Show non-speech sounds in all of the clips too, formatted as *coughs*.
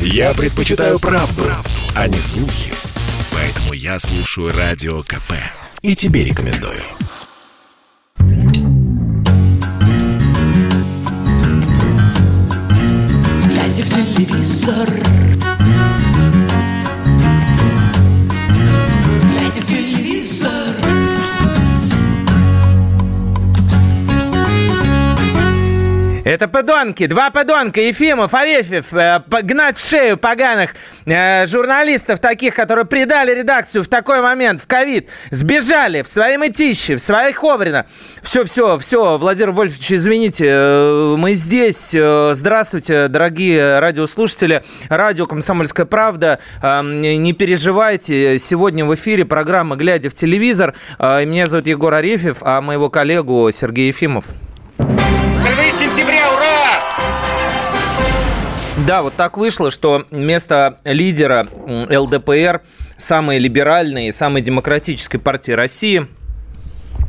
Я предпочитаю правду, правду, а не слухи. Поэтому я слушаю Радио КП. И тебе рекомендую. Глядя в телевизор Это подонки, два подонка, Ефимов, Арефьев, э, гнать в шею поганых э, журналистов таких, которые предали редакцию в такой момент, в ковид, сбежали в свои мытищи, в свои Ховрина. Все, все, все, Владимир Вольфович, извините, э, мы здесь. Э, Здравствуйте, дорогие радиослушатели. Радио «Комсомольская правда». Э, Не переживайте, сегодня в эфире программа «Глядя в телевизор». Э, Меня зовут Егор Арефьев, а моего коллегу Сергей Ефимов. Да, вот так вышло, что место лидера ЛДПР, самой либеральной и самой демократической партии России,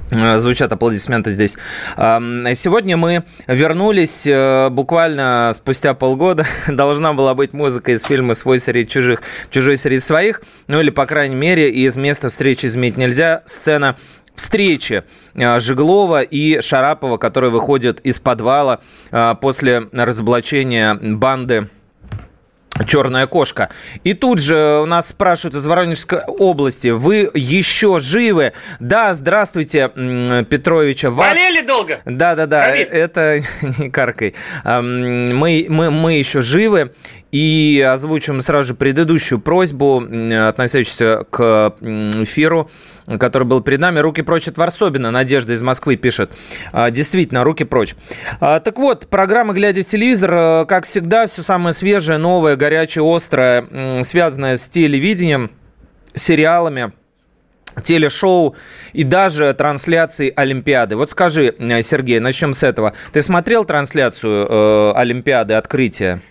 э, Звучат аплодисменты здесь. Сегодня мы вернулись э, буквально спустя полгода. *laughs* Должна была быть музыка из фильма «Свой среди чужих, чужой среди своих». Ну или, по крайней мере, из места встречи изменить нельзя. Сцена встречи э, Жиглова и Шарапова, который выходит из подвала э, после разоблачения банды Черная кошка. И тут же у нас спрашивают из Воронежской области, вы еще живы? Да, здравствуйте, Петровича. Ва- Болели долго? да, да, да, это *laughs* не каркай. Ам, Мы, мы, мы еще живы. И озвучим сразу же предыдущую просьбу, относящуюся к эфиру, который был перед нами. Руки прочь от Варсобина. Надежда из Москвы пишет. А, Действительно, руки прочь. А, Так вот, программа «Глядя в телевизор», э, как всегда, все самое свежее, новое, горячее, острое, связанное с телевидением, сериалами, телешоу и даже трансляции Олимпиады. Вот скажи, э, Сергей, начнем с этого. Ты смотрел трансляцию э, Олимпиады открытия?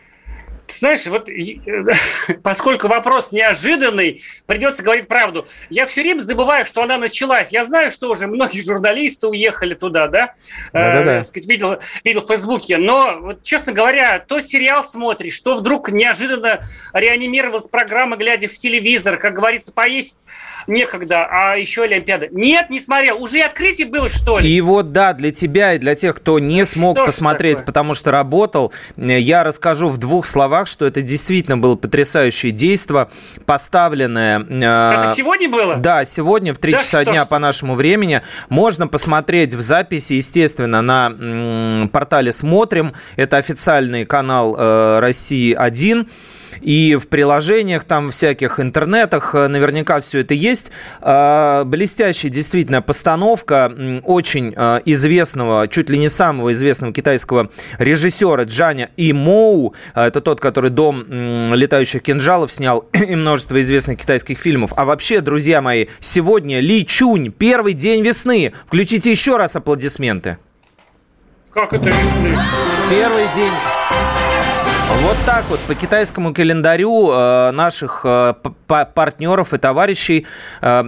Ты знаешь, вот и- *laughs* поскольку вопрос неожиданный, придется говорить правду. Я все время забываю, что она началась. Я знаю, что уже многие журналисты уехали туда, да? Да-да-да. Э, сказать, видел, видел в Фейсбуке. Но, вот, честно говоря, то сериал смотришь, то вдруг неожиданно реанимировалась программа, глядя в телевизор. Как говорится, поесть некогда, а еще Олимпиада. Нет, не смотрел. Уже и открытие было, что ли? И вот да, для тебя и для тех, кто не смог что посмотреть, потому что работал, э, я расскажу в двух словах, что это действительно было потрясающее действо, поставленное... э, Это сегодня было? Да, сегодня в 3 Да часа что дня ж. по нашему времени. Можно посмотреть в записи, естественно, на м, портале «Смотрим». Это официальный канал э, «России-1». И в приложениях, там всяких интернетах э, наверняка все это есть. Э, Блестящая действительно постановка очень э, известного, чуть ли не самого известного китайского режиссера Джаня Имоу. Э, Это тот, который «Дом летающих кинжалов» снял *clears throat* и множество известных китайских фильмов. А вообще, друзья мои, сегодня Ли Чунь, первый день весны. Включите еще раз аплодисменты. Как это весны? Первый день. Вот так вот по китайскому календарю э, наших э, партнеров и товарищей э,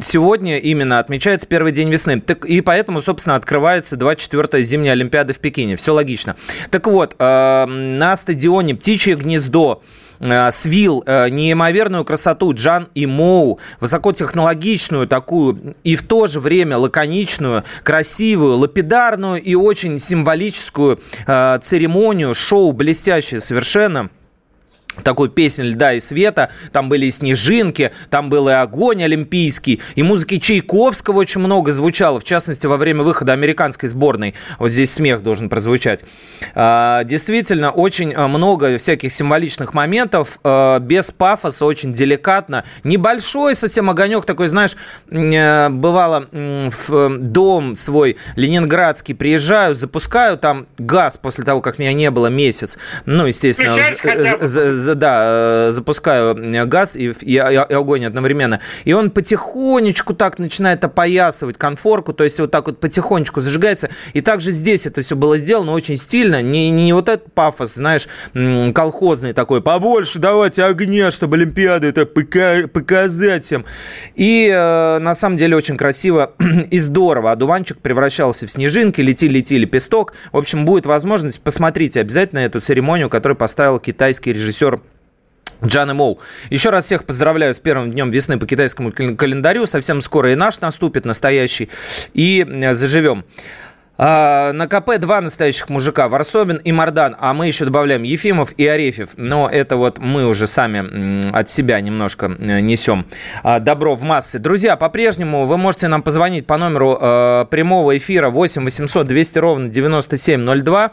сегодня именно отмечается первый день весны. Так, и поэтому, собственно, открывается 24-я зимняя Олимпиада в Пекине. Все логично. Так вот, на стадионе «Птичье гнездо» свил э, неимоверную красоту Джан и Моу, высокотехнологичную такую и в то же время лаконичную, красивую, лапидарную и очень символическую э, церемонию, шоу блестящее совершенно. Такой песен льда и света. Там были и снежинки, там был и огонь олимпийский, и музыки Чайковского очень много звучало, в частности, во время выхода американской сборной. Вот здесь смех должен прозвучать. А, Действительно, очень а, много всяких символичных моментов, а, без пафоса, очень деликатно. Небольшой совсем огонек такой, знаешь, э, бывало в э, дом свой ленинградский приезжаю, запускаю там газ после того, как меня не было месяц. Ну, естественно, Да, запускаю газ и, и, и огонь одновременно. И он потихонечку так начинает опоясывать конфорку, то есть вот так вот потихонечку зажигается. И также здесь это все было сделано очень стильно, не, не, вот этот пафос, знаешь, колхозный такой, побольше давайте огня, чтобы Олимпиады это показать всем. И э, на самом деле очень красиво *clears throat* и здорово. Одуванчик превращался в снежинки, летели-летели лепесток. В общем, будет возможность, посмотрите обязательно эту церемонию, которую поставил китайский режиссер Джан Моу. Еще раз всех поздравляю с первым днем весны по китайскому календарю. Совсем скоро и наш наступит, настоящий. И э, заживем. А, на КП два настоящих мужика, Варсобин и Мардан, а мы еще добавляем Ефимов и Арефьев, но это вот мы уже сами от себя немножко несем а, добро в массы. Друзья, по-прежнему вы можете нам позвонить по номеру э, прямого эфира 8 800 200 ровно 9702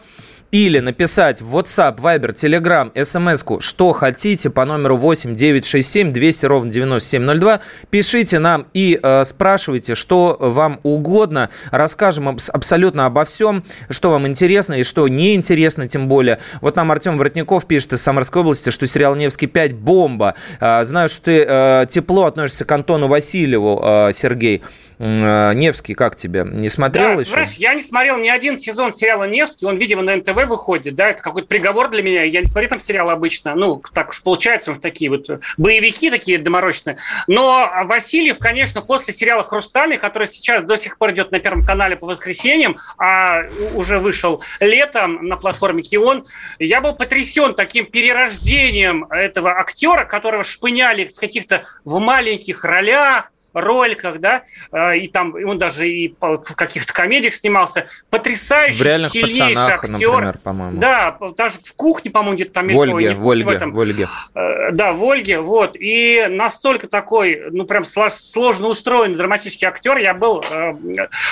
или написать в WhatsApp, Viber, Telegram, смс что хотите по номеру 8 967 200 ровно 9702. Пишите нам и э, спрашивайте, что вам угодно. Расскажем аб- абсолютно обо всем, что вам интересно и что неинтересно, тем более. Вот нам Артем Воротников пишет из Самарской области, что сериал «Невский 5» бомба. Э, знаю, что ты э, тепло относишься к Антону Васильеву, э, Сергей. Э, Невский, как тебе? Не смотрел да, еще? Знаешь, я не смотрел ни один сезон сериала Невский. Он, видимо, на НТВ выходит. Да, это какой-то приговор для меня. Я не смотрю там сериал обычно. Ну, так уж получается, уж такие вот боевики такие доморощенные. Но Васильев, конечно, после сериала «Хрустальный», который сейчас до сих пор идет на Первом канале по воскресеньям, а уже вышел летом на платформе Кион, я был потрясен таким перерождением этого актера, которого шпыняли в каких-то в маленьких ролях, роликах, да, э, и там он даже и в каких-то комедиях снимался. Потрясающий, в реальных сильнейший пацанах, актер. например, по-моему. Да, даже в кухне, по-моему, где-то там В Ольге, не в Ольге, в этом. в Ольге. Э, Да, в Ольге, вот. И настолько такой, ну, прям слож- сложно устроенный драматический актер, я был э,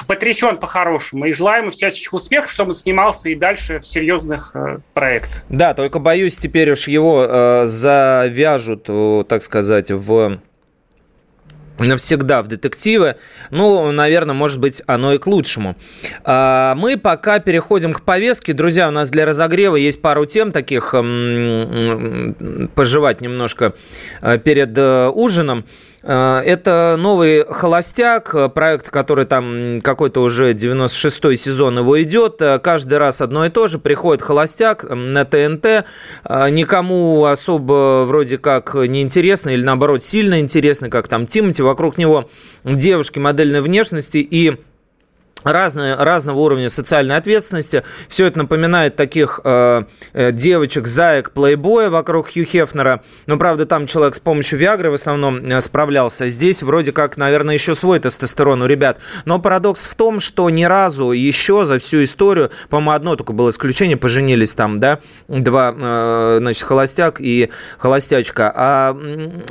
потрясен по-хорошему. И желаю ему всяческих успехов, чтобы он снимался и дальше в серьезных э, проектах. Да, только боюсь, теперь уж его э, завяжут, так сказать, в навсегда в детективы. Ну, наверное, может быть, оно и к лучшему. А, Мы пока переходим к повестке. Друзья, у нас для разогрева есть пару тем таких пожевать немножко э, перед э, ужином. Э, Это новый «Холостяк», э, проект, который там какой-то уже 96-й сезон его идет. Э, Каждый раз одно и то же. Приходит «Холостяк» на ТНТ. Никому особо вроде как неинтересно или наоборот сильно интересно, как там Тимати. Вокруг него девушки модельной внешности и разные, разного уровня социальной ответственности. Все это напоминает таких э, э, девочек, заек, плейбоя вокруг Хью Хефнера. Но, правда, там человек с помощью Виагры в основном э, справлялся. Здесь вроде как, наверное, еще свой тестостерон у ребят. Но парадокс в том, что ни разу еще за всю историю, по-моему, одно только было исключение, поженились там, да, два, э, значит, холостяк и холостячка. А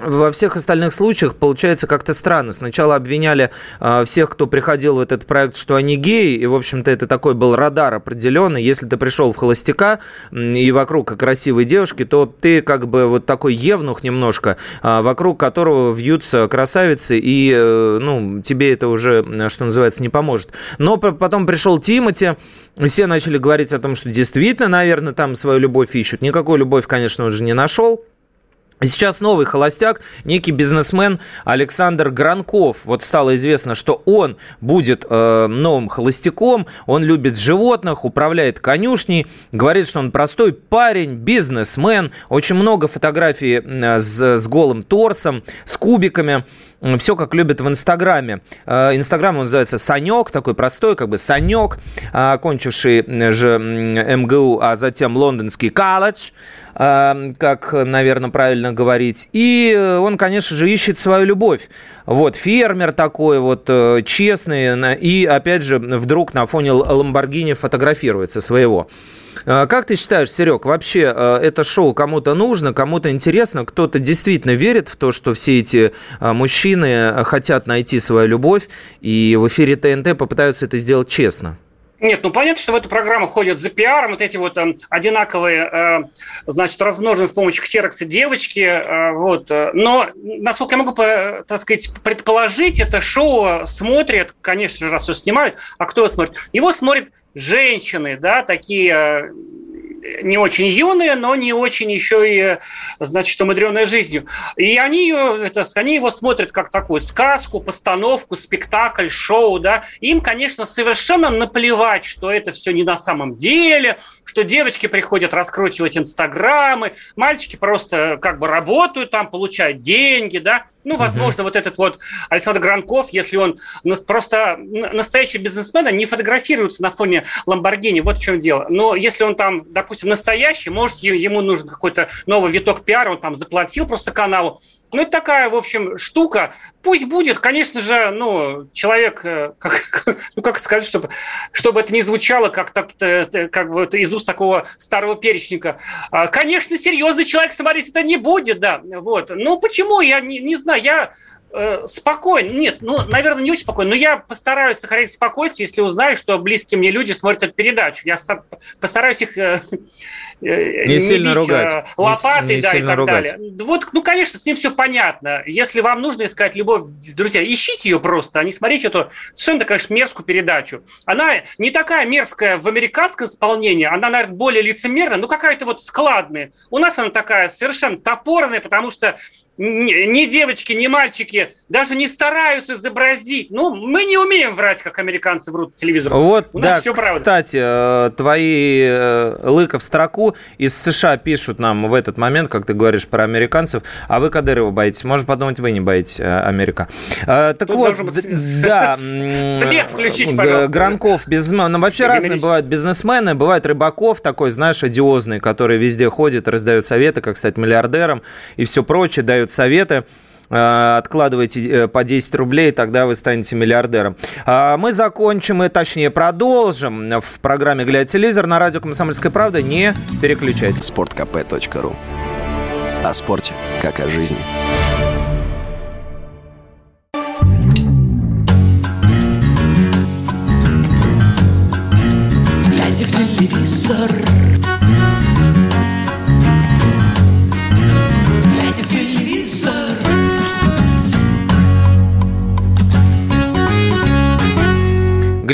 во всех остальных случаях получается как-то странно. Сначала обвиняли э, всех, кто приходил в этот проект, что они геи, и, в общем-то, это такой был радар определенный. Если ты пришел в холостяка и вокруг красивой девушки, то ты как бы вот такой евнух немножко, а, вокруг которого вьются красавицы, и, э, ну, тебе это уже, э, что называется, не поможет. Но потом пришел Тимати, все начали говорить о том, что действительно, наверное, там свою любовь ищут. Никакой любовь, конечно, он же не нашел. Сейчас новый холостяк, некий бизнесмен Александр Гранков. Вот стало известно, что он будет э, новым холостяком, он любит животных, управляет конюшней, говорит, что он простой парень, бизнесмен, очень много фотографий с, с голым торсом, с кубиками, все как любят в Инстаграме. Э, Инстаграм он называется Санек, такой простой, как бы Санек, э, окончивший же МГУ, а затем лондонский колледж как, наверное, правильно говорить. И он, конечно же, ищет свою любовь. Вот, фермер такой вот, э, честный, и, опять же, вдруг на фоне Ламборгини фотографируется своего. Э, Как ты считаешь, Серег, вообще э, это шоу кому-то нужно, кому-то интересно, кто-то действительно верит в то, что все эти э, мужчины э, хотят найти свою любовь, и в эфире ТНТ попытаются это сделать честно? Нет, ну понятно, что в эту программу ходят за пиаром вот эти вот э, одинаковые, э, значит, размноженные с помощью ксерокса девочки, э, вот. э, Но, насколько я могу, по- так сказать, предположить, это шоу смотрят, конечно же, раз его снимают, а кто его смотрит? Его смотрят женщины, да, такие э, не очень юная, но не очень еще и, значит, умудренная жизнью. И они, ее, это, они его смотрят как такую сказку, постановку, спектакль, шоу, да. Им, конечно, совершенно наплевать, что это все не на самом деле, что девочки приходят раскручивать инстаграмы, мальчики просто как бы работают там, получают деньги, да. Ну, возможно, угу. вот этот вот Александр Гранков, если он просто настоящий бизнесмен, не фотографируется на фоне Ламборгини, вот в чем дело. Но если он там, допустим, настоящий, может, ему нужен какой-то новый виток пиара, он там заплатил просто каналу, ну, это такая, в общем, штука. Пусть будет, конечно же, ну, человек, э, как, *laughs* ну, как сказать, чтобы, чтобы это не звучало как, так, как вот из уст такого старого перечника. А, конечно, серьезный человек смотреть это не будет, да. Вот. Ну, почему? Я не, не знаю. Я Э, спокойно. Нет, ну, наверное, не очень спокойно, но я постараюсь сохранить спокойствие, если узнаю, что близкие мне люди смотрят эту передачу. Я постараюсь их э, э, не, не сильно бить ругать. лопатой, не, да, и так ругать. далее. Вот, ну, конечно, с ним все понятно. Если вам нужно искать любовь, друзья, ищите ее просто, а не смотрите эту совершенно, конечно, мерзкую передачу. Она не такая мерзкая в американском исполнении, она, наверное, более лицемерная, но какая-то вот складная. У нас она такая совершенно топорная, потому что ни девочки, ни мальчики даже не стараются изобразить. Ну, мы не умеем врать, как американцы врут телевизору. Вот, У да, все кстати, правда. твои э, лыка в строку из США пишут нам в этот момент, как ты говоришь про американцев, а вы Кадырова боитесь. Можно подумать, вы не боитесь э, Америка. Э, так Тут вот, да. *laughs* Смех включить, пожалуйста. Гранков, бизнесмен. Ну, вообще разные бывают бизнесмены. Бывает Рыбаков такой, знаешь, одиозный, который везде ходит, раздает советы, как стать миллиардером и все прочее, дает дают советы э, откладывайте э, по 10 рублей, тогда вы станете миллиардером. А мы закончим и, точнее, продолжим в программе «Глядя телевизор» на радио «Комсомольская правда». Не переключайтесь. sportkp.ru О спорте, как о жизни.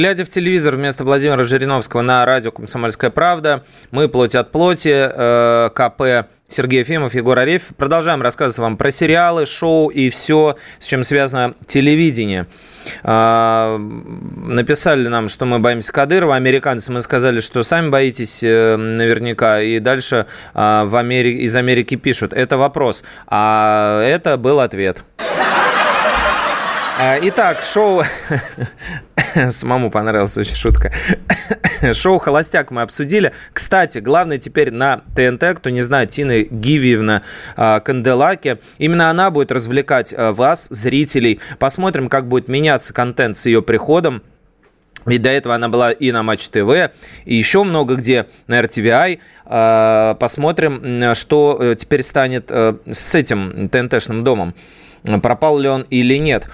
Глядя в телевизор вместо Владимира Жириновского на радио «Комсомольская правда», мы плоть от плоти, э, КП Сергей Ефимов, Егор Арефьев. Продолжаем рассказывать вам про сериалы, шоу и все, с чем связано телевидение. Э, написали нам, что мы боимся Кадырова. Американцы мы сказали, что сами боитесь э, наверняка. И дальше э, в Америке, из Америки пишут. Это вопрос. А это был ответ. А, итак, шоу... *laughs* Самому понравилась очень шутка. *coughs* шоу «Холостяк» мы обсудили. Кстати, главное теперь на ТНТ, кто не знает, Тина Гивиевна а, Канделаки. Именно она будет развлекать а, вас, зрителей. Посмотрим, как будет меняться контент с ее приходом. Ведь до этого она была и на Матч ТВ, и еще много где на RTVI. Посмотрим, что э, теперь станет э, с этим ТНТшным домом. Пропал ли он или нет.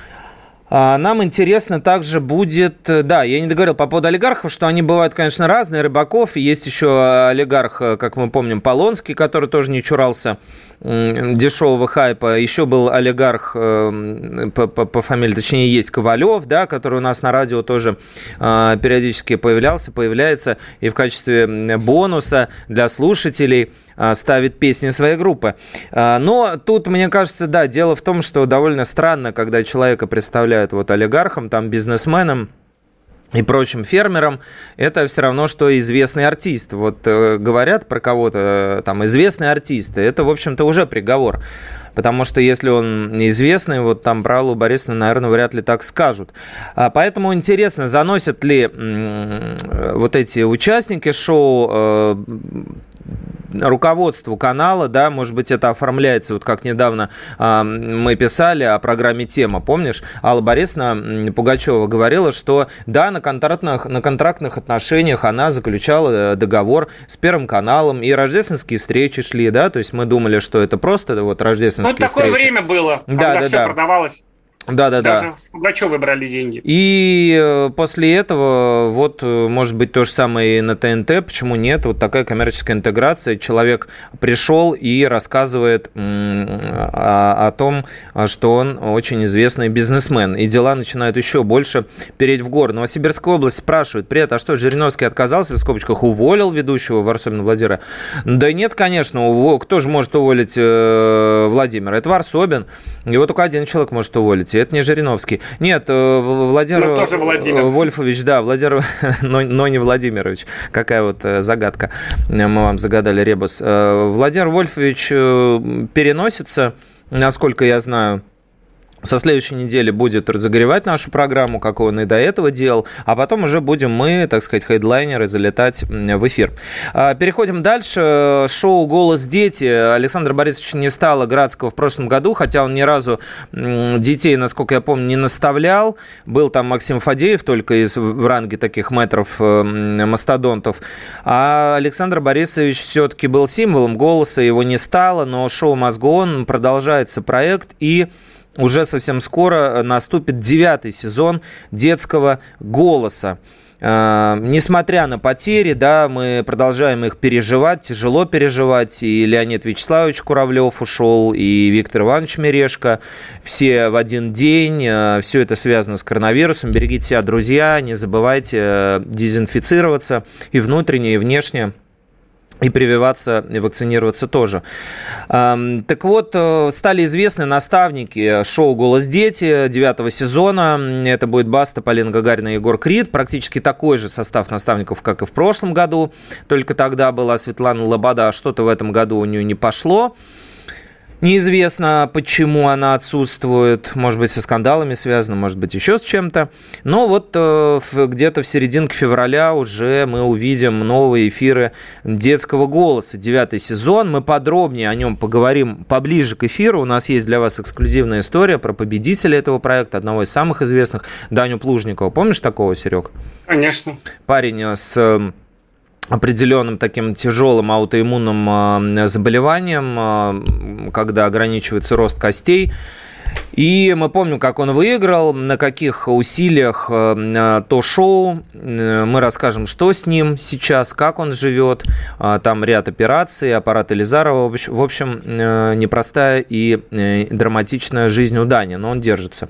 А, нам интересно также будет, э, да, я не договорил по поводу олигархов, что они бывают, конечно, разные, Рыбаков, есть еще олигарх, э, как мы помним, Полонский, который тоже не чурался дешевого хайпа. Еще был олигарх э, по, по, по фамилии, точнее, есть Ковалев, да, который у нас на радио тоже периодически появлялся, появляется и в качестве бонуса для слушателей ставит песни своей группы. Но тут, мне кажется, да, дело в том, что довольно странно, когда человека представляют вот олигархам, там бизнесменам, и прочим фермерам, это все равно, что известный артист. Вот э, говорят про кого-то, э, там, известный артист, это, в общем-то, уже приговор. Потому что если он неизвестный, вот там про Аллу Борисовну, наверное, вряд ли так скажут. А, поэтому интересно, заносят ли м- вот эти участники шоу э, руководству канала, да, может быть, это оформляется, вот как недавно э, мы писали о программе «Тема», помнишь? Алла Борисовна Пугачева говорила, что, да, на контрактных, на контрактных отношениях она заключала э, договор с Первым каналом, и рождественские встречи шли, да, то есть мы думали, что это просто вот рождественские ну, встречи. такое время было, когда да, да, все да. продавалось. Да, да, Даже да. с Пугачевой брали деньги. И э, после этого, вот, э, может быть, то же самое и на ТНТ. Почему нет? Вот такая коммерческая интеграция. Человек пришел и рассказывает о, о том, что он очень известный бизнесмен. И дела начинают еще больше переть в гору. Новосибирская область спрашивает, привет, а что, Жириновский отказался, в скобочках, уволил ведущего Варсобина Владимира? Да нет, конечно, кто же может уволить э, Владимира? Это Варсобин. Его только один человек может уволить это не Жириновский. Нет, э, Владимир ну, тоже Владимир. Вольфович, да, Владимир, но, но не Владимирович. Какая вот э, загадка. Мы вам загадали ребус. Э, Владимир Вольфович переносится, насколько я знаю, со следующей недели будет разогревать нашу программу, как он и до этого делал, а потом уже будем мы, так сказать, хедлайнеры, залетать в эфир. А, переходим дальше. Шоу «Голос дети». Александр Борисович не стало Градского в прошлом году, хотя он ни разу детей, насколько я помню, не наставлял. Был там Максим Фадеев только из, в ранге таких метров э, мастодонтов. А Александр Борисович все-таки был символом голоса, его не стало, но шоу «Мозгон» продолжается проект и уже совсем скоро наступит девятый сезон детского голоса. Uh, несмотря на потери, да, мы продолжаем их переживать, тяжело переживать. И Леонид Вячеславович Куравлев ушел, и Виктор Иванович Мерешко. Все в один день. Uh, все это связано с коронавирусом. Берегите себя, друзья. Не забывайте дезинфицироваться и внутренне, и внешне и прививаться, и вакцинироваться тоже. Так вот, э, стали известны наставники шоу «Голос дети» девятого сезона. Это будет Баста, Полина Гагарина и Егор Крид. Практически такой же состав наставников, как и в прошлом году. Только тогда была Светлана Лобода, а что-то в этом году у нее не пошло. Неизвестно, почему она отсутствует. Может быть, со скандалами связано, может быть, еще с чем-то. Но вот э, где-то в серединке февраля уже мы увидим новые эфиры детского голоса. Девятый сезон. Мы подробнее о нем поговорим поближе к эфиру. У нас есть для вас эксклюзивная история про победителя этого проекта, одного из самых известных, Даню Плужникова. Помнишь такого, Серег? Конечно. Парень с определенным таким тяжелым аутоиммунным заболеванием, когда ограничивается рост костей. И мы помним, как он выиграл, на каких усилиях э, то шоу. Э, мы расскажем, что с ним сейчас, как он живет. Там ряд операций, аппарат Элизарова. В общем, э, непростая и драматичная жизнь у Дани, но он держится.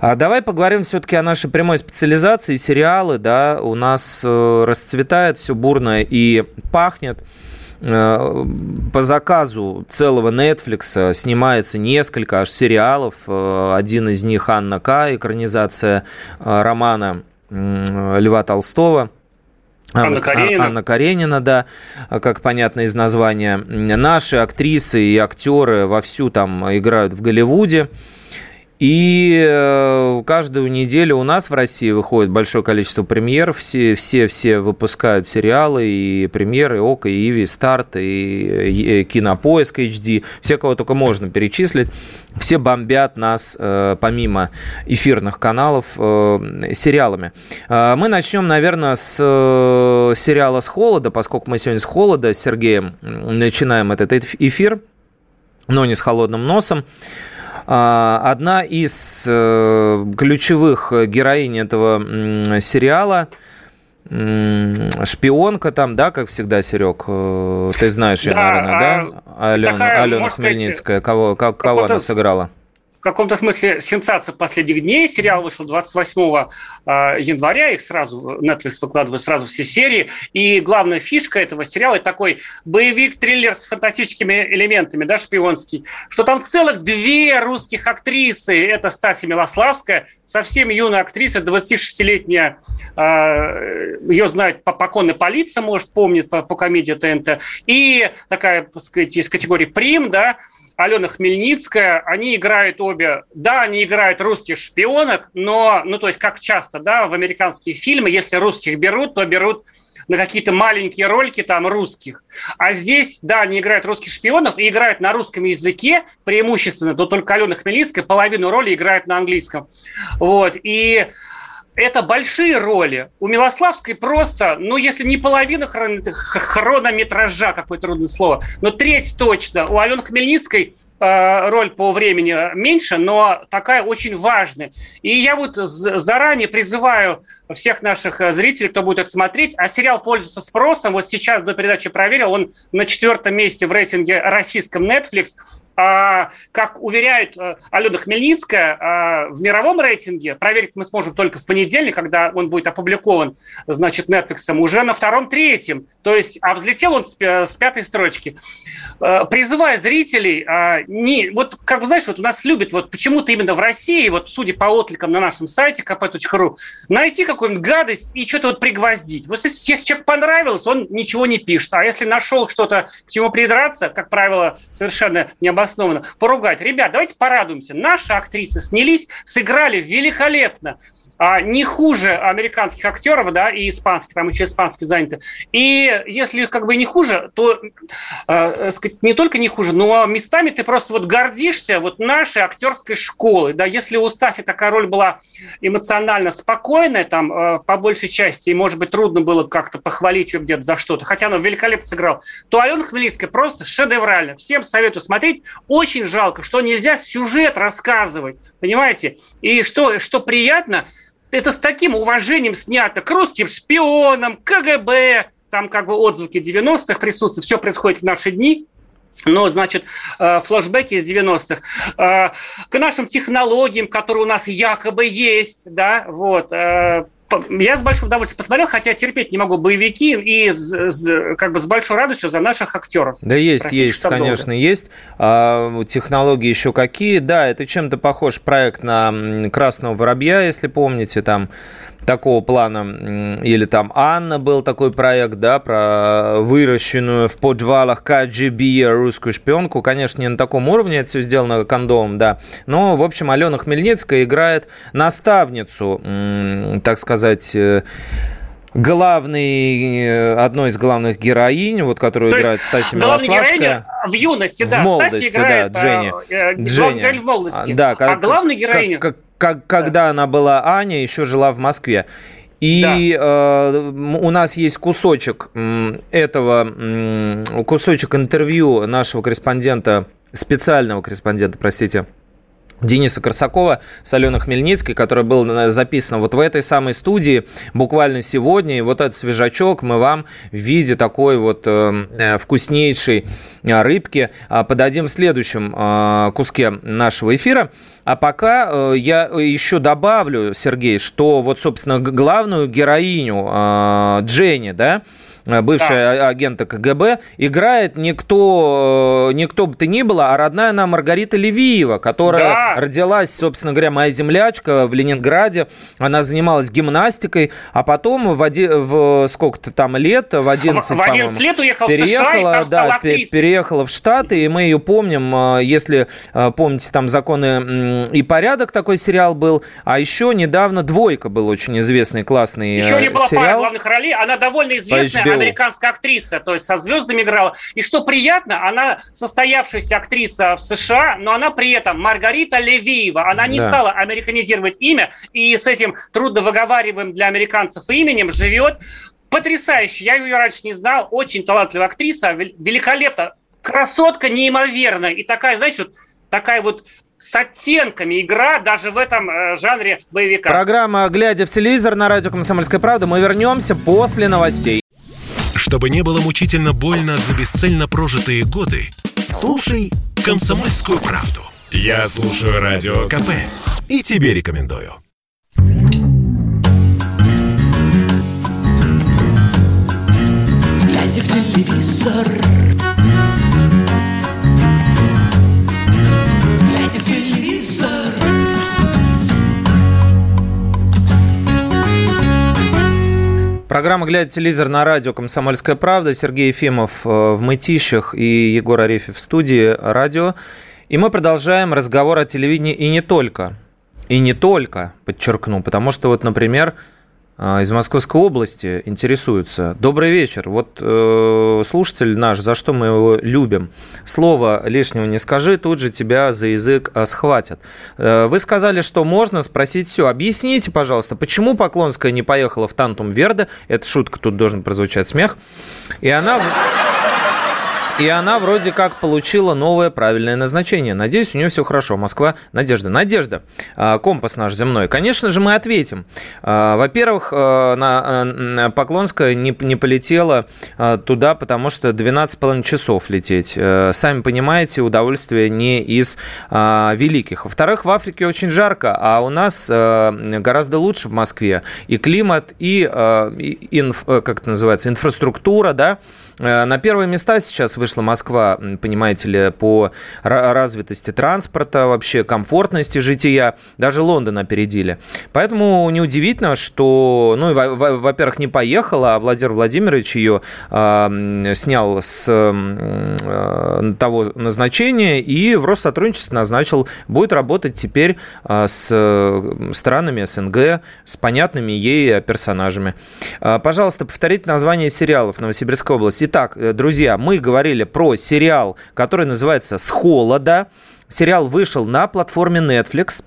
А давай поговорим все-таки о нашей прямой специализации. Сериалы, да, у нас расцветает все бурно и пахнет. Э, по заказу целого Netflix снимается несколько аж сериалов. Э, один из них Анна К. Экранизация э, романа Льва Толстого. Анна, Каренина. Анна Каренина, да, как понятно из названия. Наши актрисы и актеры вовсю там играют в Голливуде. И э, каждую неделю у нас в России выходит большое количество премьер. Все, все, все выпускают сериалы, и премьеры, ОКО, и Иви, Старт, и, и Кинопоиск HD. Все, кого только можно перечислить. Все бомбят нас, э, помимо эфирных каналов, э, сериалами. Мы начнем, наверное, с сериала «С холода», поскольку мы сегодня с холода с Сергеем начинаем этот эфир, но не с холодным носом. А, одна из э, ключевых героинь этого сериала шпионка там, да, как всегда, Серег, э, ты знаешь ее, да, наверное, да? А, Алена, такая, Алена Хмельницкая, сказать, кого, как, кого она сыграла? Каком-то смысле сенсация последних дней. Сериал вышел 28 а, января, их сразу Netflix выкладывает сразу все серии. И главная фишка этого сериала – это такой боевик-триллер с фантастическими элементами, да, шпионский, что там целых две русских актрисы. Это Стасия Милославская, совсем юная актриса, 26-летняя, а, ее знает по поконной полиция, может, помнит по, по комедии ТНТ, и такая, так сказать, из категории «Прим», да, Алена Хмельницкая, они играют обе, да, они играют русских шпионок, но, ну, то есть, как часто, да, в американские фильмы, если русских берут, то берут на какие-то маленькие ролики там русских. А здесь, да, они играют русских шпионов и играют на русском языке преимущественно, то только Алена Хмельницкая половину роли играет на английском. Вот, и это большие роли. У Милославской просто, ну, если не половина хрон... хронометража, какое трудное слово, но треть точно. У Алены Хмельницкой э, роль по времени меньше, но такая очень важная. И я вот заранее призываю всех наших зрителей, кто будет это смотреть, а сериал пользуется спросом. Вот сейчас до передачи проверил, он на четвертом месте в рейтинге российском Netflix – как уверяет э, Алена Хмельницкая, а, в мировом рейтинге, проверить мы сможем только в понедельник, когда он будет опубликован, значит, Netflix, уже на втором-третьем. То есть, а взлетел он с, пятой строчки. Э, призывая зрителей, а, не, вот, как вы знаете, вот у нас любят, вот почему-то именно в России, вот судя по откликам на нашем сайте kp.ru, найти какую-нибудь гадость и что-то вот пригвоздить. Вот если, если человек понравилось, он ничего не пишет. А если нашел что-то, к чему придраться, как правило, совершенно необычно обоснованно поругать. Ребят, давайте порадуемся. Наши актрисы снялись, сыграли великолепно а, не хуже американских актеров, да, и испанских, там еще испанские заняты. И если как бы не хуже, то э, сказать, не только не хуже, но местами ты просто вот гордишься вот нашей актерской школой, да, если у Стаси такая роль была эмоционально спокойная, там, э, по большей части, и, может быть, трудно было как-то похвалить ее где-то за что-то, хотя она великолепно сыграла, то Алена Хмельницкая просто шедеврально. Всем советую смотреть. Очень жалко, что нельзя сюжет рассказывать, понимаете? И что, что приятно – это с таким уважением снято к русским шпионам, КГБ, там как бы отзвуки 90-х присутствуют, все происходит в наши дни, но, значит, э, флешбеки из 90-х, э, к нашим технологиям, которые у нас якобы есть, да, вот, э, я с большим удовольствием посмотрел, хотя терпеть не могу боевики и с, с, как бы с большой радостью за наших актеров. Да есть, Простите, есть, конечно, долго. есть. А, технологии еще какие. Да, это чем-то похож проект на «Красного воробья», если помните, там такого плана. Или там Анна был такой проект, да, про выращенную в подвалах КГБ русскую шпионку. Конечно, не на таком уровне это все сделано кондомом, да. Но, в общем, Алена Хмельницкая играет наставницу, так сказать, э, главный, э, одной из главных героинь, вот, которую То играет Стасия Милославская. в юности, да. В молодости, Стасия играет, да, Дженни. Э, Дженни. в молодости. Да, а главная героиня... Как, как, когда она была Аня, еще жила в Москве. И да. э, у нас есть кусочек этого, кусочек интервью нашего корреспондента, специального корреспондента, простите, Дениса Корсакова с Аленой Хмельницкой, который был записан вот в этой самой студии буквально сегодня. И вот этот свежачок мы вам в виде такой вот э, э вкуснейшей э, рыбки э, подадим в следующем э, куске нашего эфира. А пока э, я еще добавлю, Сергей, что вот, собственно, главную героиню э, Дженни, да, Э, бывшая да. агента КГБ, играет никто, э, никто бы то ни было, а родная она Маргарита Левиева, которая да. родилась, собственно говоря, моя землячка в Ленинграде. Она занималась гимнастикой, а потом в, оди... в сколько-то там лет, в 11, в 11 лет уехала переехала, в США и да, переехала в Штаты, и мы ее помним, э, если помните, там «Законы и порядок» такой сериал был, а еще недавно «Двойка» был очень известный, классный Еще не была сериал. пара главных ролей, она довольно известная, американская актриса, то есть со звездами играла. И что приятно, она состоявшаяся актриса в США, но она при этом Маргарита Левиева. Она не да. стала американизировать имя, и с этим трудно выговариваемым для американцев именем живет. Потрясающе. Я ее раньше не знал. Очень талантливая актриса, великолепно. Красотка неимоверная. И такая, знаешь, вот такая вот с оттенками игра даже в этом э, жанре боевика. Программа «Глядя в телевизор» на радио «Комсомольская правда». Мы вернемся после новостей. Чтобы не было мучительно больно за бесцельно прожитые годы, слушай «Комсомольскую правду». Я слушаю Радио КП и тебе рекомендую. Глядя в телевизор Программа «Глядя телевизор» на радио «Комсомольская правда». Сергей Ефимов э, в Мытищах и Егор Арефьев в студии радио. И мы продолжаем разговор о телевидении и не только. И не только, подчеркну, потому что вот, например, из Московской области интересуются. Добрый вечер. Вот э, слушатель наш, за что мы его любим, слово лишнего не скажи, тут же тебя за язык э, схватят. Э, вы сказали, что можно спросить все. Объясните, пожалуйста, почему Поклонская не поехала в Тантум Верде? Это шутка, тут должен прозвучать смех. И она... И она вроде как получила новое правильное назначение. Надеюсь, у нее все хорошо. Москва, Надежда. Надежда, а, компас наш земной. Конечно же, мы ответим. А, во-первых, а, на Поклонская не, не полетела туда, потому что 12,5 часов лететь. Сами понимаете, удовольствие не из великих. Во-вторых, в Африке очень жарко, а у нас гораздо лучше в Москве. И климат, и, и инф, как это называется, инфраструктура, да, Э, на первые места сейчас вышла Москва, понимаете ли, по развитости транспорта, вообще комфортности жития. Даже Лондон опередили. Поэтому неудивительно, что, ну, во-первых, не поехала, а Владимир Владимирович ее э, снял с э, того назначения и в Россотрудничестве назначил, будет работать теперь э, с странами СНГ, с понятными ей персонажами. Э, пожалуйста, повторите название сериалов Новосибирской области. Итак, э, друзья, мы говорили про сериал, который называется «С холода». Сериал вышел на платформе Netflix.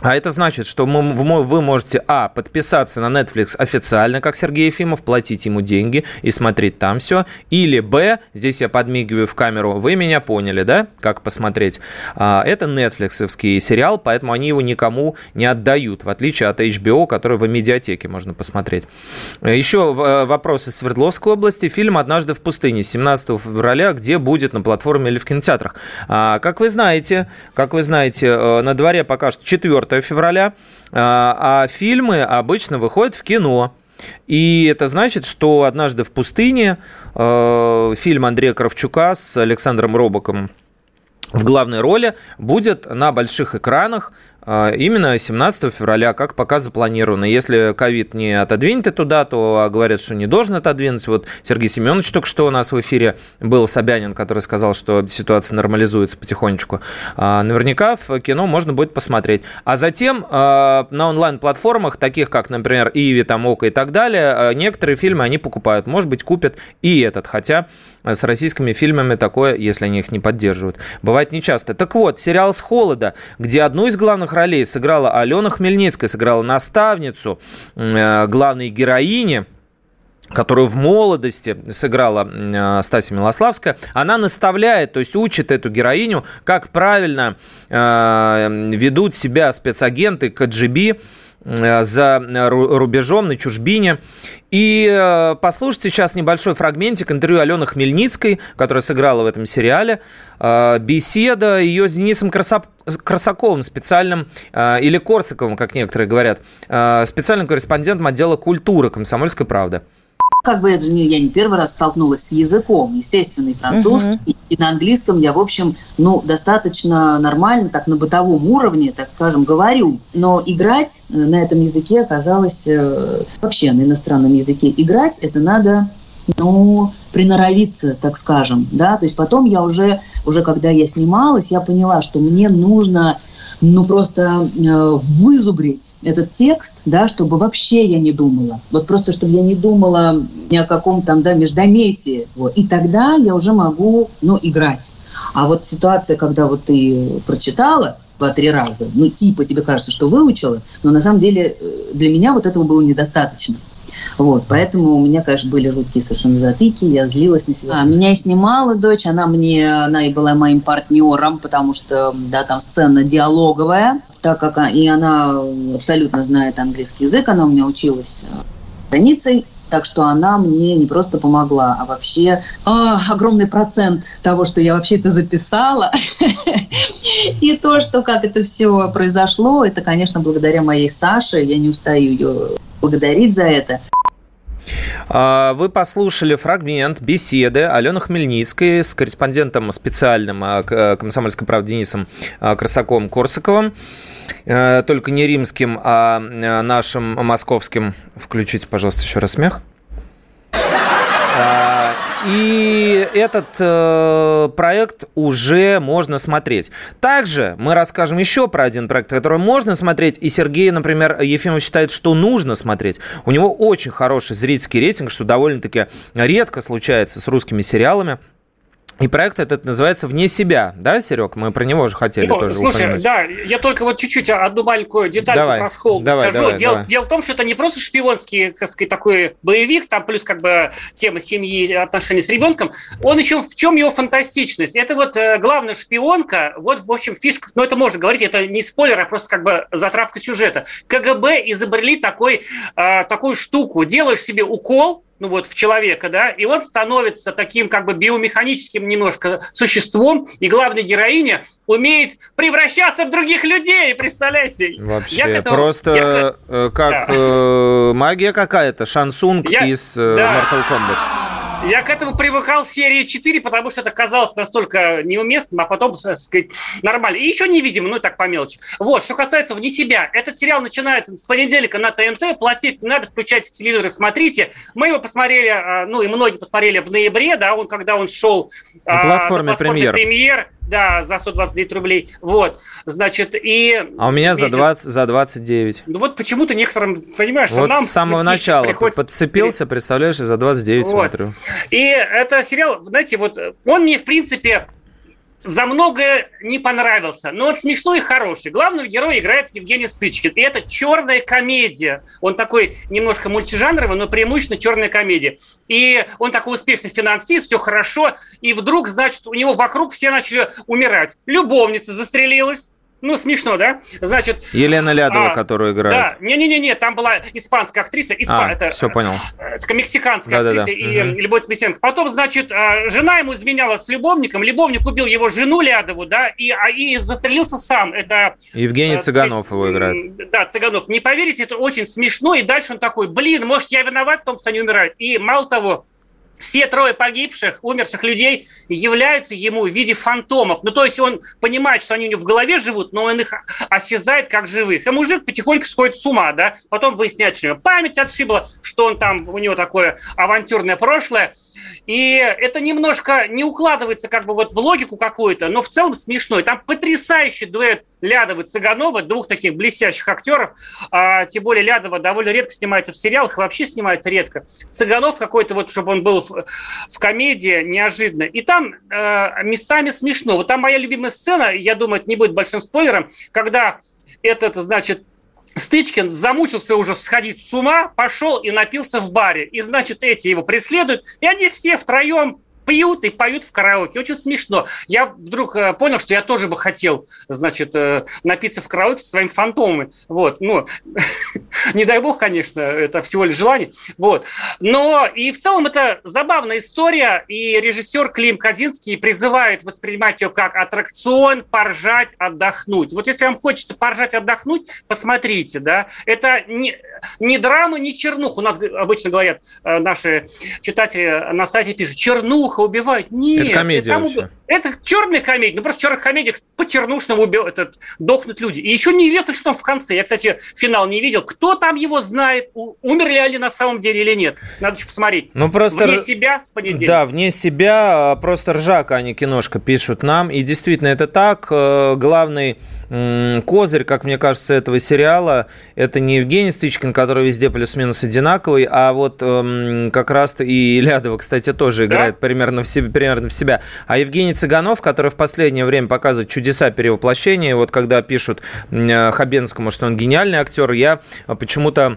А это значит, что мы, вы можете, а, подписаться на Netflix официально, как Сергей Ефимов, платить ему деньги и смотреть там все. Или, б, здесь я подмигиваю в камеру, вы меня поняли, да, как посмотреть. А, это Netflixовский сериал, поэтому они его никому не отдают, в отличие от HBO, который в медиатеке можно посмотреть. Еще э, вопрос из Свердловской области. Фильм «Однажды в пустыне» 17 февраля, где будет на платформе или в кинотеатрах. А, как вы знаете, как вы знаете, э, на дворе пока что 4 4 февраля, а, а фильмы обычно выходят в кино. И это значит, что «Однажды в пустыне» э, фильм Андрея Кравчука с Александром Робоком в главной роли будет на больших экранах именно 17 февраля, как пока запланировано. Если ковид не отодвинет эту дату, а говорят, что не должен отодвинуть. Вот Сергей Семенович только что у нас в эфире был Собянин, который сказал, что ситуация нормализуется потихонечку. А, наверняка в кино можно будет посмотреть. А затем а, на онлайн-платформах, таких как, например, Иви, там, Ока и так далее, некоторые фильмы они покупают. Может быть, купят и этот. Хотя с российскими фильмами такое, если они их не поддерживают, бывает нечасто. Так вот, сериал «С холода», где одну из главных ролей сыграла Алена Хмельницкая, сыграла наставницу э, главной героини, которую в молодости сыграла э, Стасия Милославская, она наставляет, то есть учит эту героиню, как правильно э, ведут себя спецагенты КГБ за рубежом, на чужбине. И э, послушайте сейчас небольшой фрагментик интервью Алены Хмельницкой, которая сыграла в этом сериале. Э, беседа ее с Денисом Красаковым, специальным, э, или Корсаковым, как некоторые говорят, специальным корреспондентом отдела культуры «Комсомольской правды» как бы это же не, я не первый раз столкнулась с языком, естественно, и французский, uh-huh. и, и на английском я, в общем, ну, достаточно нормально, так на бытовом уровне, так скажем, говорю. Но играть э, на этом языке оказалось э, вообще на иностранном языке. Играть это надо, ну, приноровиться, так скажем, да. То есть потом я уже, уже когда я снималась, я поняла, что мне нужно ну, просто э, вызубрить этот текст, да, чтобы вообще я не думала. Вот просто, чтобы я не думала ни о каком там, да, междометии. Вот. И тогда я уже могу, ну, играть. А вот ситуация, когда вот ты прочитала два-три раза, ну, типа тебе кажется, что выучила, но на самом деле э, для меня вот этого было недостаточно. Вот, поэтому у меня, конечно, были жуткие совершенно затыки, я злилась на себя. А, меня и снимала дочь, она мне, она и была моим партнером, потому что, да, там сцена диалоговая, так как и она абсолютно знает английский язык, она у меня училась э, границей, так что она мне не просто помогла, а вообще э, огромный процент того, что я вообще это записала, *laughs* и то, что как это все произошло, это, конечно, благодаря моей Саше. Я не устаю ее благодарить за это. А, вы послушали фрагмент беседы Алены Хмельницкой с корреспондентом специальным а, э, комсомольской правды Денисом а, Красаковым-Корсаковым. Э, только не римским, а э, нашим московским. Включите, пожалуйста, еще раз смех. И этот э, проект уже можно смотреть. Также мы расскажем еще про один проект, который можно смотреть. И Сергей, например, Ефимов считает, что нужно смотреть. У него очень хороший зрительский рейтинг, что довольно-таки редко случается с русскими сериалами. И проект этот называется «Вне себя», да, Серег? Мы про него же хотели ну, тоже Слушай, упомянуть. да, я только вот чуть-чуть одну маленькую деталь давай, про Схолд давай, скажу. Давай, дело, давай. дело в том, что это не просто шпионский, так сказать, такой боевик, там плюс как бы тема семьи, отношений с ребенком. Он еще в чем его фантастичность? Это вот э, главная шпионка, вот, в общем, фишка, ну, это можно говорить, это не спойлер, а просто как бы затравка сюжета. КГБ изобрели такой, э, такую штуку. Делаешь себе укол, ну вот в человека, да, и он становится таким как бы биомеханическим немножко существом, и главная героиня умеет превращаться в других людей, представляете? Вообще, этому, просто я, э, как да. э, магия какая-то, шансунг я, из э, да. Mortal Kombat. Я к этому привыкал в серии 4, потому что это казалось настолько неуместным, а потом, так сказать, нормально. И еще невидимо, ну так по мелочи. Вот, что касается «Вне себя». Этот сериал начинается с понедельника на ТНТ. Платить не надо, включайте телевизор и смотрите. Мы его посмотрели, а, ну и многие посмотрели в ноябре, да, он, когда он шел на платформе, на платформе премьер. премьер. Да, за 129 рублей. Вот, значит, и... А у меня месяц... за, 20, за 29. Ну вот почему-то некоторым, понимаешь, вот нам... с самого начала приходится... подцепился, представляешь, и за 29 вот. смотрю. И это сериал, знаете, вот он мне, в принципе, за многое не понравился, но он смешной и хороший. Главного героя играет Евгений Стычкин. И это черная комедия. Он такой немножко мультижанровый, но преимущественно черная комедия. И он такой успешный финансист, все хорошо. И вдруг, значит, у него вокруг все начали умирать. Любовница застрелилась ну, смешно, да? Значит... Елена Лядова, а, которую играет. Да, не-не-не, там была испанская актриса. Испа... А, это, все понял. Это мексиканская да, актриса да, да. и угу. Любовь Смесенко. Потом, значит, а, жена ему изменяла с любовником. Любовник убил его жену Лядову, да, и, а, и застрелился сам. Это... Евгений а, Цыганов сказать, его играет. Да, Цыганов. Не поверите, это очень смешно. И дальше он такой, блин, может, я виноват в том, что они умирают. И мало того, все трое погибших, умерших людей являются ему в виде фантомов. Ну, то есть он понимает, что они у него в голове живут, но он их осязает как живых. И мужик потихоньку сходит с ума, да? Потом выясняет, что у него память отшибла, что он там, у него такое авантюрное прошлое – и это немножко не укладывается как бы вот в логику какую-то, но в целом смешной. Там потрясающий дуэт Лядова и Цыганова, двух таких блестящих актеров. А, тем более Лядова довольно редко снимается в сериалах, вообще снимается редко. Цыганов какой-то вот, чтобы он был в, в комедии, неожиданно. И там э, местами смешно. Вот там моя любимая сцена, я думаю, это не будет большим спойлером, когда этот, значит, Стычкин замучился уже сходить с ума, пошел и напился в баре. И, значит, эти его преследуют, и они все втроем пьют и поют в караоке. Очень смешно. Я вдруг э, понял, что я тоже бы хотел, значит, э, напиться в караоке со своими фантомами. Вот, ну, *laughs* не дай бог, конечно, это всего лишь желание. Вот. Но и в целом это забавная история, и режиссер Клим Казинский призывает воспринимать ее как аттракцион, поржать, отдохнуть. Вот если вам хочется поржать, отдохнуть, посмотрите, да. Это не, не драма, не чернуха. У нас обычно говорят э, наши читатели на сайте пишут, чернуха, плохо убивают. Нет. Это комедия там, вообще. Это черная комедия. Ну, просто в черных комедиях по-чернушному убил, этот, дохнут люди. И еще неизвестно, что там в конце. Я, кстати, финал не видел. Кто там его знает? Умерли они на самом деле или нет? Надо еще посмотреть. Ну, просто... Вне себя с понедельника. Да, вне себя. А, просто ржака они киношка пишут нам. И действительно, это так. Э, главный козырь, как мне кажется, этого сериала, это не Евгений Стычкин, который везде плюс-минус одинаковый, а вот эм, как раз и Лядова, кстати, тоже играет да? примерно, в себе, примерно в себя. А Евгений Цыганов, который в последнее время показывает чудеса перевоплощения, вот когда пишут э, Хабенскому, что он гениальный актер, я почему-то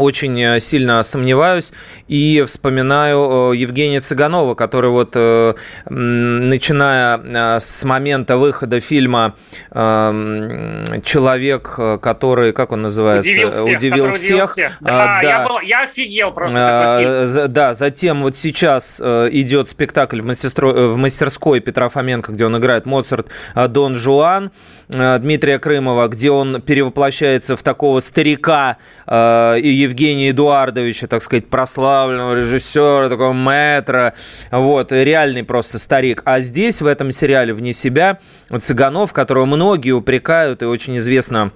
очень э, сильно сомневаюсь и вспоминаю э, Евгения Цыганова, который вот э, начиная с момента выхода фильма «Человек, который, как он называется? Удивил всех. Удивил всех. всех. Да, да. Я, был, я офигел просто. Да, затем вот сейчас идет спектакль в, в мастерской Петра Фоменко, где он играет Моцарт Дон Жуан Дмитрия Крымова, где он перевоплощается в такого старика и Евгения Эдуардовича, так сказать, прославленного режиссера, такого мэтра, вот, реальный просто старик. А здесь, в этом сериале «Вне себя», Цыганов, которого многие упрекают, и очень известно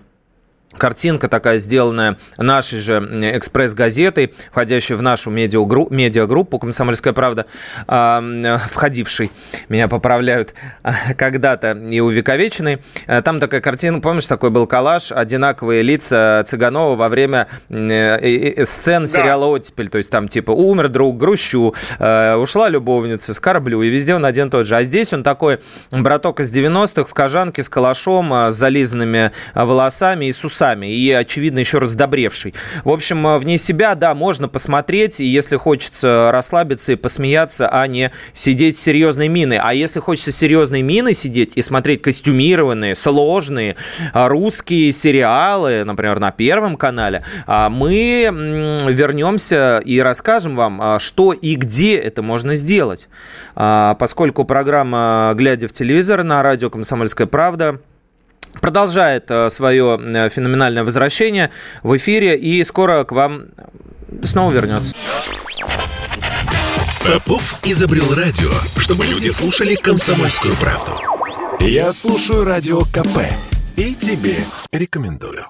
Картинка такая сделанная нашей же экспресс-газетой, входящей в нашу медиагруппу, медиагруппу «Комсомольская правда», э, входившей, меня поправляют, когда-то и увековеченной. Э, там такая картина, помнишь, такой был коллаж, одинаковые лица Цыганова во время э, сцен сериала «Оттепель». То есть там типа умер друг, грущу, э, ушла любовница, скорблю, и везде он один тот же. А здесь он такой браток из 90-х в кожанке с калашом, с зализанными волосами и с усами усами и, очевидно, еще раздобревший. В общем, э, вне себя, да, можно посмотреть, и если хочется расслабиться и посмеяться, а не сидеть с серьезной миной. А если хочется серьезной миной сидеть и смотреть костюмированные, сложные а, русские сериалы, например, на Первом канале, а, мы вернемся и расскажем вам, а, что и где это можно сделать. Поскольку программа «Глядя в телевизор» на радио «Комсомольская правда» продолжает э, свое э, феноменальное возвращение в эфире и скоро к вам снова вернется. Попов изобрел радио, чтобы люди слушали комсомольскую правду. Я слушаю радио КП и тебе рекомендую.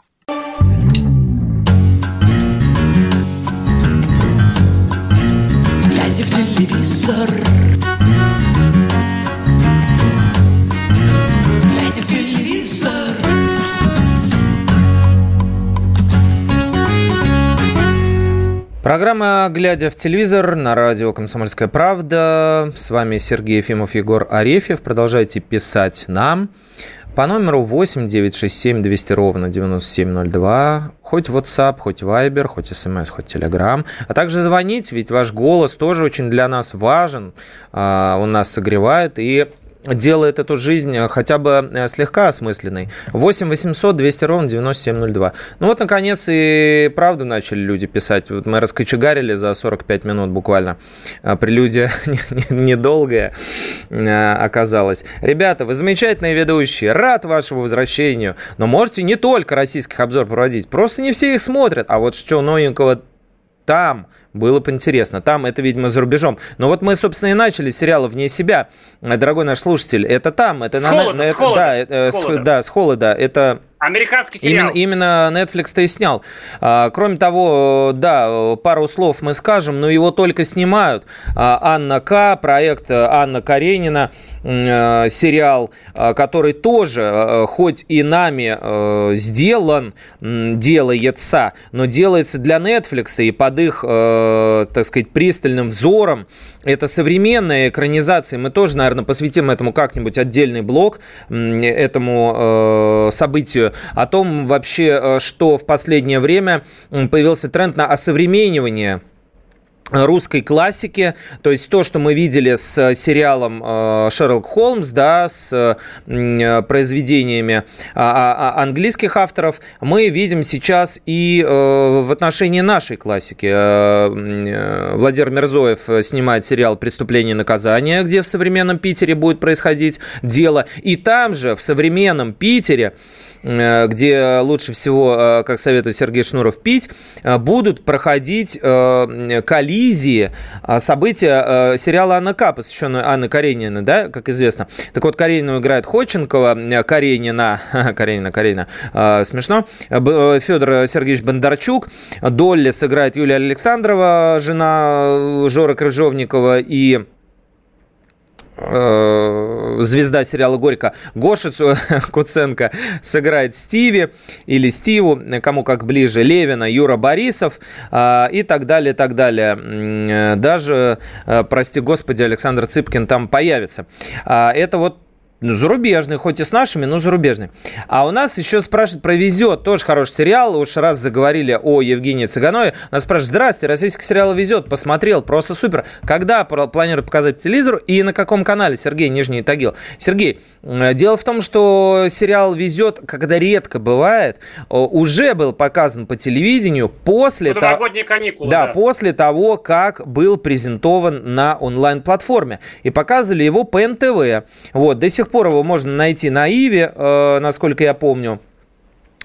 Глядя в телевизор Программа «Глядя в телевизор» на радио «Комсомольская правда». С вами Сергей Ефимов, Егор Арефьев. Продолжайте писать нам по номеру 8 967 200 ровно 9702. Хоть WhatsApp, хоть Viber, хоть SMS, хоть Telegram. А также звонить, ведь ваш голос тоже очень для нас важен. А, он нас согревает и делает эту жизнь э, хотя бы э, слегка осмысленной. 8 800 200 ровно 9702. Ну вот, наконец, и правду начали люди писать. Вот мы раскочегарили за 45 минут буквально. А прелюдия *laughs* недолгая э, оказалась. Ребята, вы замечательные ведущие. Рад вашему возвращению. Но можете не только российских обзор проводить. Просто не все их смотрят. А вот что новенького там было бы интересно. Там это, видимо, за рубежом. Но вот мы, собственно, и начали с сериала «Вне себя». Дорогой наш слушатель, это там. Это с на, холода, на, с это, холода, да, с это, холода. С, да, с холода. Это Американский сериал. Именно, именно Netflix-то и снял. А, кроме того, да, пару слов мы скажем, но его только снимают. А, Анна К., проект Анна Каренина, а, сериал, а, который тоже, хоть и нами а, сделан, делается, но делается для Netflix и под их, так сказать, пристальным взором. Это современная экранизация. Мы тоже, наверное, посвятим этому как-нибудь отдельный блок, этому событию о том вообще, э, что в последнее время появился тренд на осовременивание русской классики, то есть то, что мы видели с сериалом э, Шерлок Холмс, да, с э, произведениями а, а, английских авторов, мы видим сейчас и в отношении нашей классики. Владимир Мирзоев снимает сериал «Преступление и наказание», где в современном Питере будет происходить дело, и там же, в современном Питере, где лучше всего, как советует Сергей Шнуров, пить, будут проходить коллизии события сериала «Анна К», посвященного Анне Карениной, да, как известно. Так вот, Каренину играет Ходченкова, *laughs* Каренина, Каренина, Каренина, смешно, Федор Сергеевич Бондарчук, Долли сыграет Юлия Александрова, жена Жора Крыжовникова, и Э, звезда сериала «Горько» Гоша *laughs* Куценко сыграет Стиви или Стиву, кому как ближе, Левина, Юра Борисов э, и так далее, так далее. Э, даже, прости господи, Александр Цыпкин там появится. Это вот ну, зарубежный, хоть и с нашими, но зарубежный. А у нас еще спрашивают про «Везет». Тоже хороший сериал. Уж раз заговорили о Евгении Цыганове. Нас спрашивают, здравствуйте, российский сериал «Везет». Посмотрел, просто супер. Когда планируют показать по телевизору и на каком канале? Сергей Нижний Тагил. Сергей, дело в том, что сериал «Везет», когда редко бывает, уже был показан по телевидению после того... каникулы, да, да, после того, как был презентован на онлайн-платформе. И показывали его по НТВ. Вот, до сих пор его можно найти на Иве, э, насколько я помню.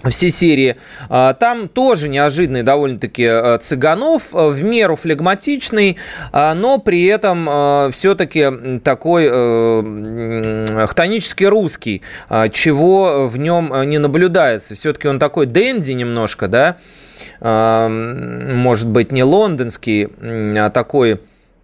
все серии. А, там тоже неожиданный довольно-таки э, Цыганов, э, в меру флегматичный, но при этом э, все-таки такой хтонически русский, чего в нем не наблюдается. Все-таки он такой дэнди немножко, да, может быть, не лондонский, а такой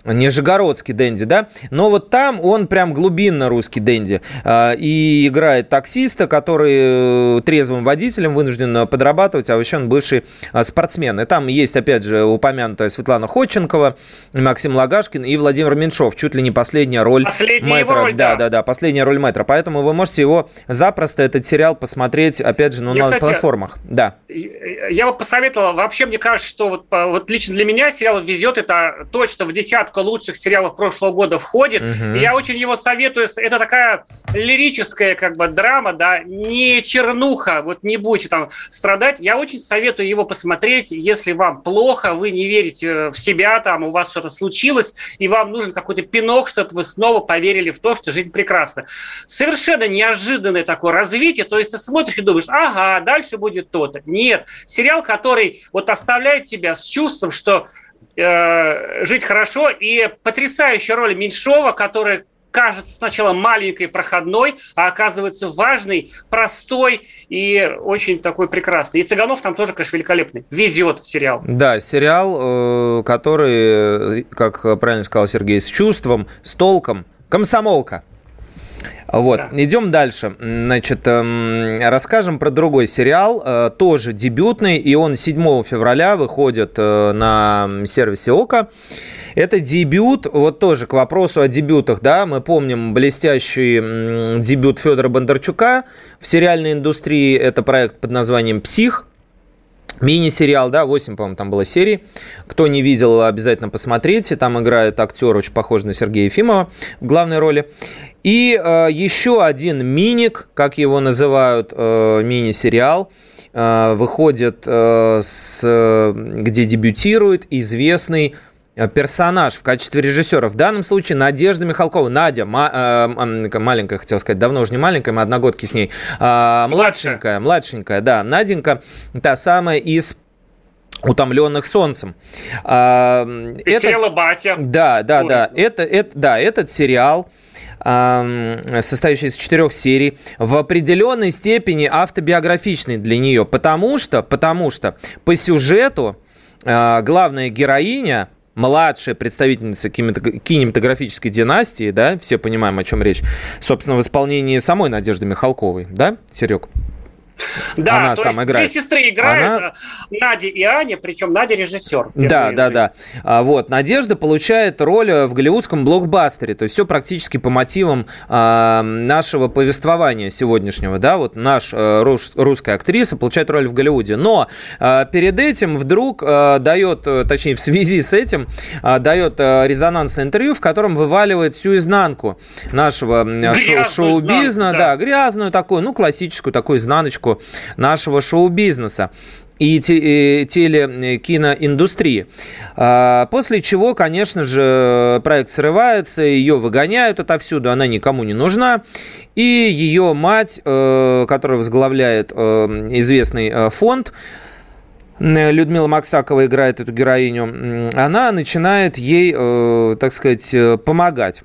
Нижегородский Дэнди, да, но вот там он прям глубинно русский Дэнди а, и играет таксиста, который э, трезвым водителем вынужден подрабатывать, а еще он бывший а, спортсмен. И там есть, опять же, упомянутая Светлана Ходченкова, Максим Лагашкин и Владимир Меньшов, чуть ли не последняя роль Последняя мэтра. Роль, да, да, да, последняя роль мэтра. Поэтому вы можете его запросто, этот сериал, посмотреть, опять же, ну, на кстати, платформах. Да. Я бы посоветовал, вообще, мне кажется, что вот, вот лично для меня сериал «Везет» это точно в десятку десятка лучших сериалов прошлого года входит. Угу. я очень его советую. Это такая лирическая как бы драма, да, не чернуха. Вот не будете там страдать. Я очень советую его посмотреть, если вам плохо, вы не верите в себя, там у вас что-то случилось, и вам нужен какой-то пинок, чтобы вы снова поверили в то, что жизнь прекрасна. Совершенно неожиданное такое развитие. То есть ты смотришь и думаешь, ага, дальше будет то-то. Нет. Сериал, который вот оставляет тебя с чувством, что Э, жить хорошо. И потрясающая роль Меньшова, которая кажется сначала маленькой, проходной, а оказывается важный, простой и очень такой прекрасный. И Цыганов там тоже, конечно, великолепный. Везет сериал. Да, сериал, э, который, как правильно сказал Сергей, с чувством, с толком. Комсомолка. Вот, да. идем дальше. Значит, эм, расскажем про другой сериал, э, тоже дебютный, и он 7 февраля выходит э, на сервисе ОКО. Это дебют, вот тоже к вопросу о дебютах, да, мы помним блестящий дебют Федора Бондарчука в сериальной индустрии, это проект под названием «Псих», Мини-сериал, да, 8, по-моему, там было серий. Кто не видел, обязательно посмотрите. Там играет актер, очень похожий на Сергея Ефимова в главной роли. И э, еще один миник, как его называют, э, мини-сериал, э, выходит, э, с, где дебютирует известный э, персонаж в качестве режиссера. В данном случае Надежда Михалкова. Надя, ма, э, маленькая, хотел сказать, давно уже не маленькая, мы одногодки с ней. Э, младшенькая, младшенькая, да. Наденька, та самая из утомленных солнцем. А, это, батя. Да, да, Ой. да. Это, это, да, этот сериал состоящий из четырех серий, в определенной степени автобиографичный для нее, потому что, потому что по сюжету а, главная героиня младшая представительница кинематографической династии, да, все понимаем, о чем речь, собственно, в исполнении самой Надежды Михалковой, да, Серег? *laughs* Да, она то там есть играет. две сестры играют, она... Надя и Аня, причем Надя режиссер. Да, да, да. А, вот, Надежда получает роль в голливудском блокбастере, то есть все практически по мотивам а, нашего повествования сегодняшнего, да, вот наш а, рус, русская актриса получает роль в Голливуде, но а, перед этим вдруг а, дает, точнее в связи с этим, а, дает а, резонансное интервью, в котором вываливает всю изнанку нашего шоу-бизнеса, да. да, грязную такую, ну классическую такую изнаночку поддержку нашего шоу-бизнеса и телекиноиндустрии. А, после чего, конечно же, проект срывается, ее выгоняют отовсюду, она никому не нужна. И ее мать, э, которая возглавляет э, известный э, фонд, Людмила Максакова играет эту героиню, она начинает ей, так сказать, помогать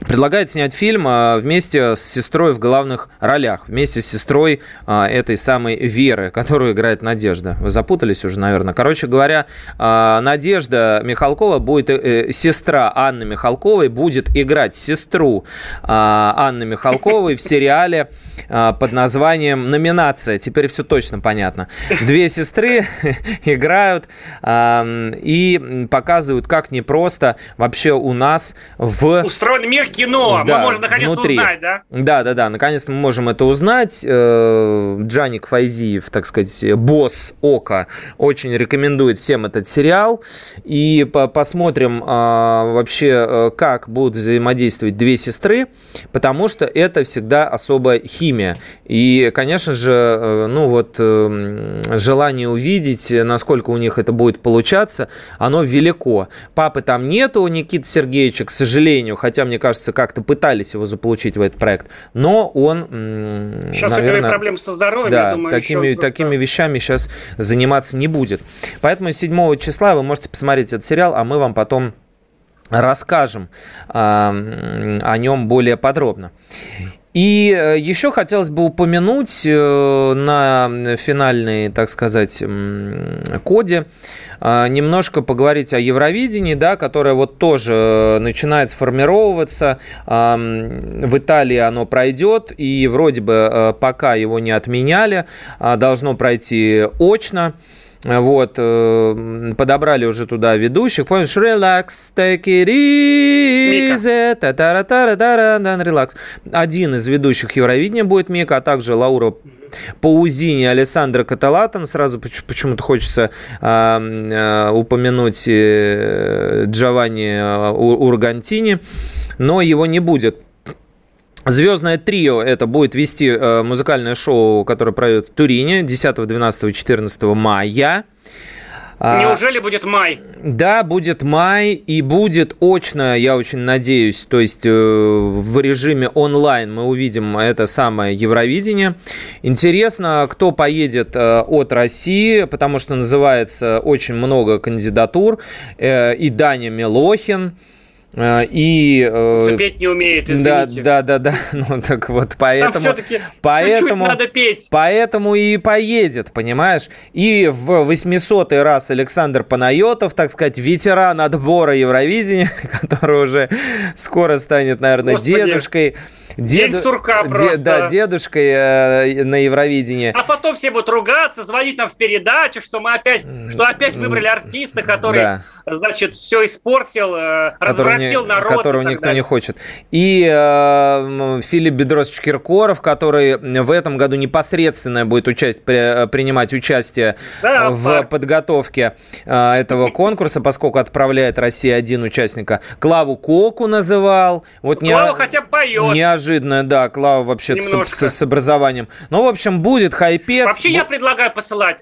предлагает снять фильм а, вместе с сестрой в главных ролях, вместе с сестрой а, этой самой Веры, которую играет Надежда. Вы запутались уже, наверное. Короче говоря, а, Надежда Михалкова будет, э, сестра Анны Михалковой будет играть сестру Анны Михалковой в сериале под названием «Номинация». Теперь все точно понятно. Две сестры *laughs* играют и показывают, как непросто вообще у нас в... Устроен мир кино. Да, мы можем наконец внутри. узнать, да? Да, да, да. Наконец-то мы можем это узнать. Э, Джаник Файзиев, так сказать, босс Ока, очень рекомендует всем этот сериал. И посмотрим а, вообще, э, как будут взаимодействовать две сестры, потому что это всегда особая химия. И, конечно же, э, ну вот желание увидеть, насколько у них это будет получаться, оно велико. Папы там нету у Никиты Сергеевича, к сожалению, хотя, мне кажется, кажется, как-то пытались его заполучить в этот проект, но он, Сейчас наверное, проблемы со здоровьем, да, я думаю, такими, просто... такими вещами сейчас заниматься не будет. Поэтому 7 числа вы можете посмотреть этот сериал, а мы вам потом расскажем а, о нем более подробно. И э, еще хотелось бы упомянуть э, на финальной, так сказать, коде э, немножко поговорить о Евровидении, да, которое вот тоже начинает сформировываться. В Италии оно пройдет, и вроде бы пока его не отменяли, а должно пройти очно. Вот, подобрали уже туда ведущих. Помнишь, relax, take it easy, та та та та relax. Один из ведущих Евровидения будет Мика, а также Лаура Паузини, Александра Каталатан. Сразу почему-то хочется э, упомянуть э, Джованни Ургантини, но его не будет. Звездное трио это будет вести э, музыкальное шоу, которое пройдет в Турине 10, 12 14 мая. А, Неужели будет май? Да, будет май и будет очно, я очень надеюсь, то есть э, в режиме онлайн мы увидим это самое Евровидение. Интересно, кто поедет э, от России, потому что называется очень много кандидатур. И Даня Милохин, Э, и... Э, петь не умеет, извините. Да, да, да, да. *laughs* Ну, так вот, поэтому... поэтому, надо петь. Поэтому и поедет, понимаешь? И в 800-й раз Александр Панайотов, так сказать, ветеран отбора Евровидения, *laughs* который уже скоро станет, наверное, Господи. дедушкой. Дед... День сурка просто. Де, да, дедушкой э, на Евровидении. А потом все будут ругаться, звонить нам в передачу, что мы опять, что опять выбрали артиста, который, да. значит, все испортил, э, развратил не, народ. Которого никто далее. не хочет. И э, Филипп Бедросович Киркоров, который в этом году непосредственно будет участь, при, принимать участие да, в пар. подготовке э, этого конкурса, поскольку отправляет Россия один участника. Клаву Коку называл. Вот Клава не, хотя бы поет. Неожиданно да, Клава вообще с, с, с образованием. Ну, в общем, будет хайпец. Вообще, я предлагаю посылать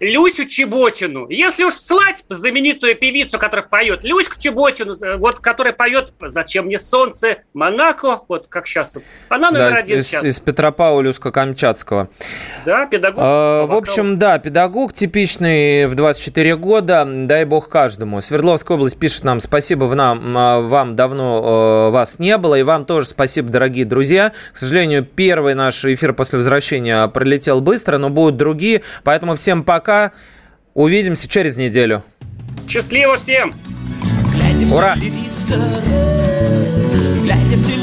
Люсю Чеботину. Если уж слать знаменитую певицу, которая поет, Люську Чеботину, э, вот, которая поет «Зачем мне солнце?» Монако, вот как сейчас. Она номер да, один из, сейчас. Из Петропавловска-Камчатского. Да, педагог. А, в общем, да, педагог типичный в 24 года, дай бог каждому. Свердловская область пишет нам, спасибо нам, а, вам давно э, вас не было, и вам тоже спасибо, дорогие друзья. К сожалению, первый наш эфир после возвращения пролетел быстро, но будут другие, поэтому всем Всем пока. Увидимся через неделю. Счастливо всем! Ура! глядя в телевизор, глядя в телевизор,